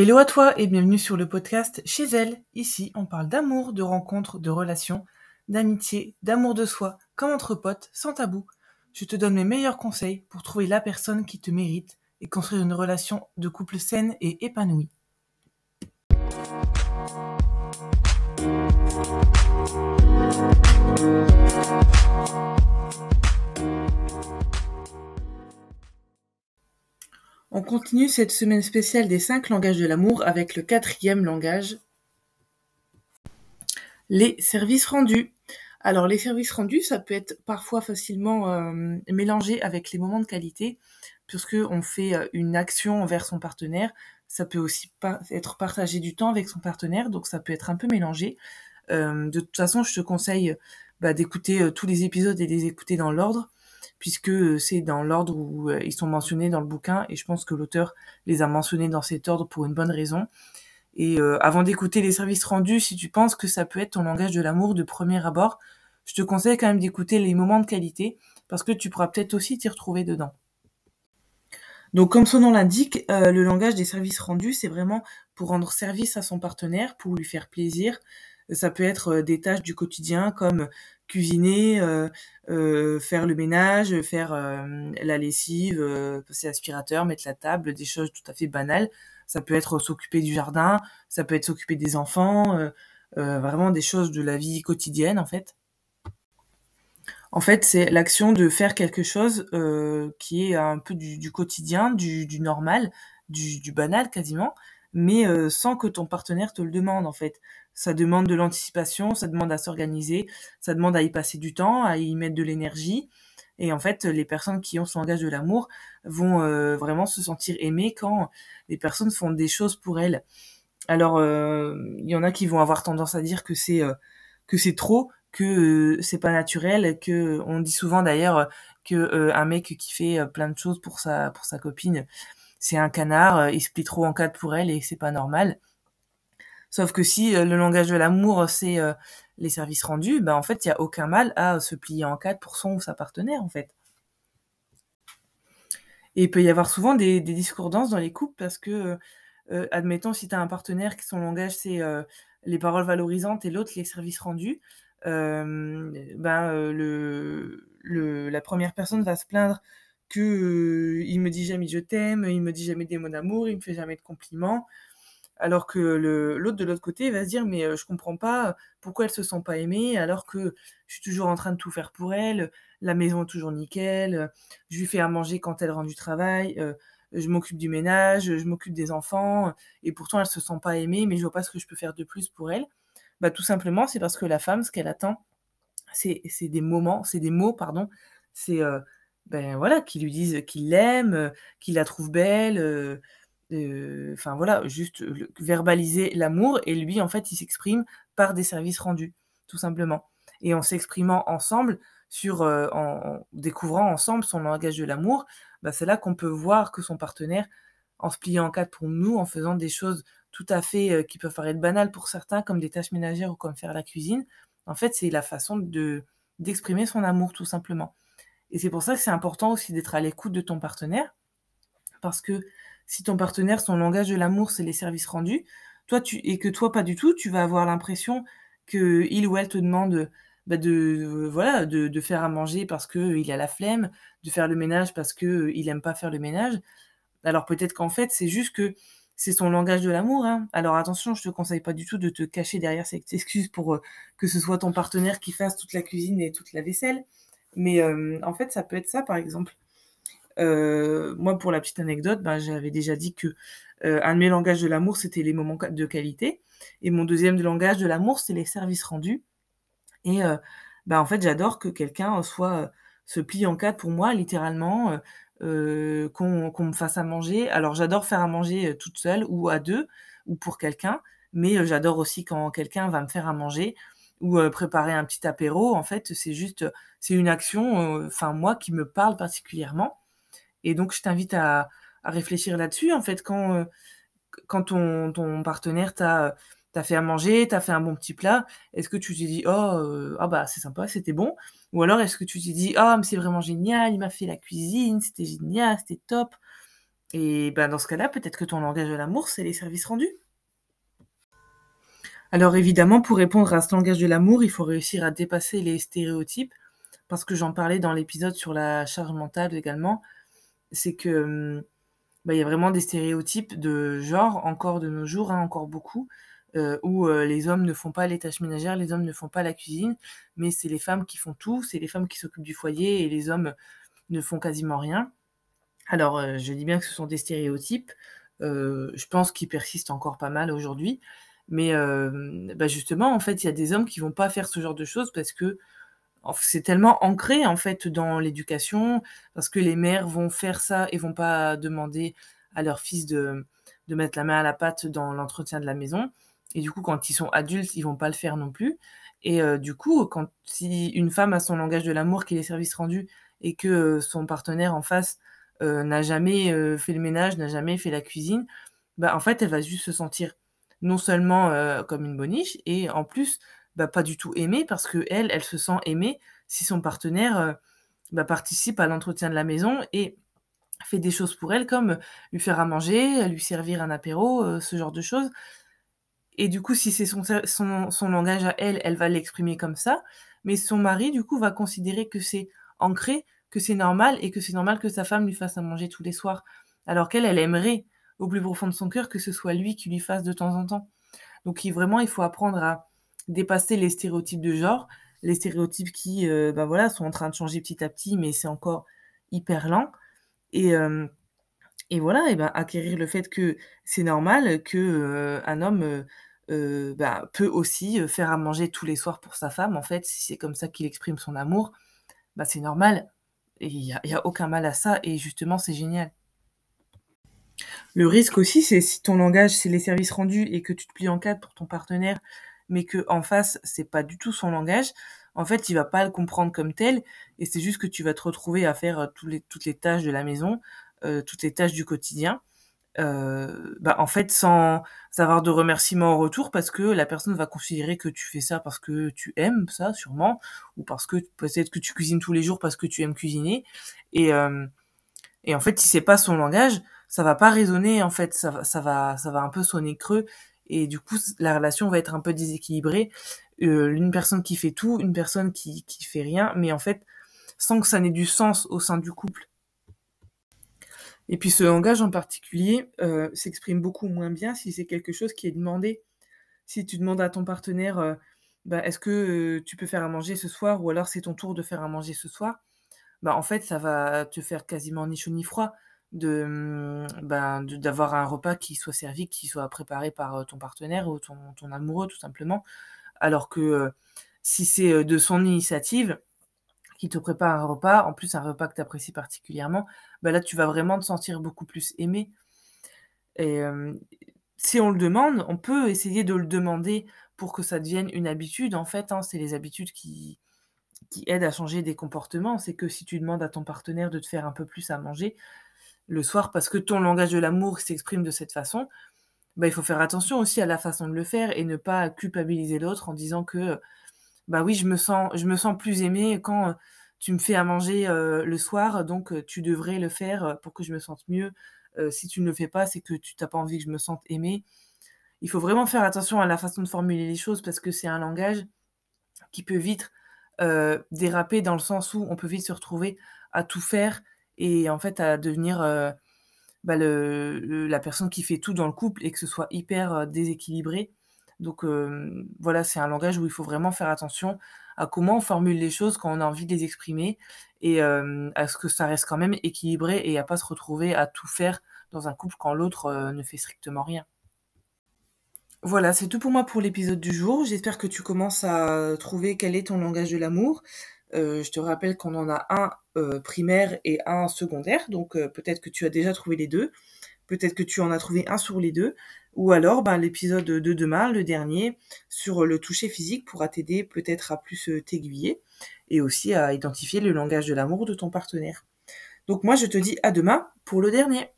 Hello à toi et bienvenue sur le podcast Chez elle. Ici, on parle d'amour, de rencontres, de relations, d'amitié, d'amour de soi, comme entre potes, sans tabou. Je te donne mes meilleurs conseils pour trouver la personne qui te mérite et construire une relation de couple saine et épanouie. Continue cette semaine spéciale des cinq langages de l'amour avec le quatrième langage, les services rendus. Alors les services rendus, ça peut être parfois facilement euh, mélangé avec les moments de qualité, puisque on fait euh, une action envers son partenaire. Ça peut aussi être partagé du temps avec son partenaire, donc ça peut être un peu mélangé. Euh, de toute façon, je te conseille bah, d'écouter tous les épisodes et les écouter dans l'ordre puisque euh, c'est dans l'ordre où euh, ils sont mentionnés dans le bouquin, et je pense que l'auteur les a mentionnés dans cet ordre pour une bonne raison. Et euh, avant d'écouter les services rendus, si tu penses que ça peut être ton langage de l'amour de premier abord, je te conseille quand même d'écouter les moments de qualité, parce que tu pourras peut-être aussi t'y retrouver dedans. Donc comme son nom l'indique, le langage des services rendus, c'est vraiment pour rendre service à son partenaire, pour lui faire plaisir. Ça peut être des tâches du quotidien comme cuisiner, euh, euh, faire le ménage, faire euh, la lessive, passer l'aspirateur, mettre la table, des choses tout à fait banales. Ça peut être s'occuper du jardin, ça peut être s'occuper des enfants, vraiment des choses de la vie quotidienne en fait. En fait, c'est l'action de faire quelque chose qui est un peu du, quotidien, du, normal, du, du, banal quasiment, mais sans que ton partenaire te le demande en fait ça demande de l'anticipation, ça demande à s'organiser, ça demande à y passer du temps, à y mettre de l'énergie. Et en fait, les personnes qui ont ce langage de l'amour vont euh, vraiment se sentir aimées quand les personnes font des choses pour elles. Alors, euh, il y en a qui vont avoir tendance à dire que c'est euh, trop, que c'est pas naturel, que on dit souvent d'ailleurs que un mec qui fait plein de choses pour sa copine, c'est un canard, il se plie trop en quatre pour elle et c'est pas normal. Sauf que si euh, le langage de l'amour, c'est euh, les services rendus, ben en fait, il y a aucun mal à se plier en quatre pour son ou sa partenaire, en fait. Et il peut y avoir souvent des, discordances dans les couples parce que, euh, admettons, si tu as un partenaire qui son langage, c'est les paroles valorisantes et l'autre, les services rendus, ben, la première personne va se plaindre que il me dit jamais je t'aime, il me dit jamais des mots d'amour, il me fait jamais de compliments. Alors que l'autre de l'autre côté va se dire mais je comprends pas pourquoi elle se sent pas aimée alors que je suis toujours en train de tout faire pour elle, la maison est toujours nickel, je lui fais à manger quand elle rentre du travail, je m'occupe du ménage, je m'occupe des enfants et pourtant elle se sent pas aimée mais je vois pas ce que je peux faire de plus pour elle. Bah tout simplement c'est parce que la femme ce qu'elle attend c'est des moments, c'est des mots pardon, c'est ben voilà qui lui disent qu'il l'aime, qu'il la trouve belle enfin voilà, juste verbaliser l'amour et lui en fait il s'exprime par des services rendus, tout simplement. Et en s'exprimant ensemble, sur, en, découvrant ensemble son langage de l'amour, bah, c'est là qu'on peut voir que son partenaire, en se pliant en quatre pour nous, en faisant des choses tout à fait qui peuvent paraître banales pour certains, comme des tâches ménagères ou comme faire la cuisine, en fait c'est la façon de d'exprimer son amour tout simplement. Et c'est pour ça que c'est important aussi d'être à l'écoute de ton partenaire, parce que si ton partenaire, son langage de l'amour, c'est les services rendus, toi, et que toi, pas du tout, tu vas avoir l'impression que il ou elle te demande bah, de, voilà, de, faire à manger parce qu'il a la flemme, de faire le ménage parce qu'il il aime pas faire le ménage. Alors peut-être qu'en fait, c'est juste que c'est son langage de l'amour. Hein. Alors attention, je te conseille pas du tout de te cacher derrière cette excuse pour euh, que ce soit ton partenaire qui fasse toute la cuisine et toute la vaisselle. Mais euh, en fait, ça peut être ça, par exemple. Euh, moi, pour la petite anecdote, ben, j'avais déjà dit que euh, un de mes langages de l'amour, c'était les moments de qualité. Et mon deuxième de langage de l'amour, c'est les services rendus. Et ben, en fait, j'adore que quelqu'un soit se plie en quatre pour moi, littéralement, qu'on me fasse à manger. Alors, j'adore faire à manger toute seule ou à deux ou pour quelqu'un, mais j'adore aussi quand quelqu'un va me faire à manger ou préparer un petit apéro. En fait, c'est juste, c'est une action, enfin moi, qui me parle particulièrement. Et donc, je t'invite à, réfléchir là-dessus. En fait, quand, quand ton, ton partenaire t'a t'as fait à manger, t'as fait un bon petit plat, est-ce que tu t'es dit oh ah bah c'est sympa, c'était bon, ou alors est-ce que tu t'es dit ah mais c'est vraiment génial, il m'a fait la cuisine, c'était génial, c'était top. Et ben, dans ce cas-là, peut-être que ton langage de l'amour, c'est les services rendus? Alors évidemment, pour répondre à ce langage de l'amour, il faut réussir à dépasser les stéréotypes, parce que j'en parlais dans l'épisode sur la charge mentale également, c'est que, mmh, bah, il y a vraiment des stéréotypes de genre encore de nos jours, hein, encore beaucoup, heu, où, heu, les hommes ne font pas les tâches ménagères, les hommes ne font pas la cuisine, mais c'est les femmes qui font tout, c'est les femmes qui s'occupent du foyer et les hommes ne font quasiment rien. Alors, heu, je dis bien que ce sont des stéréotypes, je pense qu'ils persistent encore pas mal aujourd'hui, mais bah, justement, en fait, il y a des hommes qui vont pas faire ce genre de choses parce que c'est tellement ancré, en fait, dans l'éducation, parce que les mères vont faire ça et vont pas demander à leurs fils de mettre la main à la pâte dans l'entretien de la maison. Et du coup, quand ils sont adultes, ils vont pas le faire non plus. Et du coup, quand si une femme a son langage de l'amour qui est les services rendus et que, son partenaire en face, n'a jamais, fait le ménage, n'a jamais fait la cuisine, bah, en fait, elle va juste se sentir non seulement, comme une boniche et en plus, bah, pas du tout aimée parce qu'elle, elle se sent aimée si son partenaire, bah, participe à l'entretien de la maison et fait des choses pour elle comme, lui faire à manger, lui servir un apéro, ce genre de choses et du coup, si c'est son son son langage à elle, elle va l'exprimer comme ça, mais son mari, du coup, va considérer que c'est ancré, que c'est normal et que c'est normal que sa femme lui fasse à manger tous les soirs. Alors qu'elle, elle aimerait au plus profond de son cœur que ce soit lui qui lui fasse de temps en temps. Donc vraiment, il faut apprendre à dépasser les stéréotypes de genre, les stéréotypes qui, heu, bah, voilà, sont en train de changer petit à petit, mais c'est encore hyper lent et hem et voilà et bah, acquérir le fait que c'est normal que, heu, un homme, bah, peut aussi, faire à manger tous les soirs pour sa femme, en fait, si c'est comme ça qu'il exprime son amour, bah, c'est normal et il y a il y a aucun mal à ça et justement, c'est génial. Le risque aussi, c'est si ton langage, c'est les services rendus et que tu te plies en 4 pour ton partenaire, mais qu'en face, c'est pas du tout son langage, en fait, il va pas le comprendre comme tel et c'est juste que tu vas te retrouver à faire, les toutes les tâches de la maison, heu, toutes les tâches du quotidien, heu, bah, en fait, sans avoir de remerciements en retour parce que la personne va considérer que tu fais ça parce que tu aimes ça sûrement ou parce que peut-être que tu cuisines tous les jours parce que tu aimes cuisiner et et en fait, si c'est pas son langage, ça va pas résonner, en fait, ça va ça va un peu sonner creux et du coup, la relation va être un peu déséquilibrée, heu, une personne qui fait tout, une personne qui qui fait rien, mais en fait, sans que ça n'ait du sens au sein du couple. Et puis ce langage en particulier, heu, s'exprime beaucoup moins bien si c'est quelque chose qui est demandé. Si tu demandes à ton partenaire, heu, bah: «Est-ce que, tu peux faire à manger ce soir?» ou alors: «C'est ton tour de faire à manger ce soir», bah, en fait, ça va te faire quasiment ni chaud ni froid de, ben, d'avoir un repas qui soit servi, qui soit préparé par, ton partenaire ou ton ton amoureux tout simplement. Alors que, si c'est, de son initiative, qu'il te prépare un repas, en plus un repas que tu apprécies particulièrement, bah, là, tu vas vraiment te sentir beaucoup plus aimé et si on le demande, on peut essayer de le demander pour que ça devienne une habitude, en fait, hein. C'est les habitudes qui qui aident à changer des comportements. C'est que si tu demandes à ton partenaire de te faire un peu plus à manger le soir parce que ton langage de l'amour s'exprime de cette façon, bah, il faut faire attention aussi à la façon de le faire et ne pas culpabiliser l'autre en disant que, «Bah, oui, je me sens je me sens plus aimé quand, heu, tu me fais à manger, heu, le soir, donc heu, tu devrais le faire, pour que je me sente mieux. Si tu ne le fais pas, c'est que tu tu as pas envie que je me sente aimé». Il faut vraiment faire attention à la façon de formuler les choses parce que c'est un langage qui peut vite, déraper dans le sens où on peut vite se retrouver à tout faire et en fait à devenir, heu, bah, la personne qui fait tout dans le couple et que ce soit hyper, heu, déséquilibré. Donc hem, voilà, c'est un langage où il faut vraiment faire attention à comment on formule les choses quand on a envie de les exprimer et à ce que ça reste quand même équilibré et à pas se retrouver à tout faire dans un couple quand l'autre, ne fait strictement rien. Voilà, c'est tout pour moi pour l'épisode du jour. J'espère que tu commences à trouver quel est ton langage de l'amour. Heu, je te rappelle qu'on en a un, heu, primaire et un secondaire, donc heu, peut-être que tu as déjà trouvé les 2. Peut-être que tu en as trouvé un sur les 2 ou alors, ben, l'épisode de demain, le dernier, sur le toucher physique pourra t'aider peut-être à plus, t'aiguiller et aussi à identifier le langage de l'amour de ton partenaire. Donc moi, je te dis à demain pour le dernier.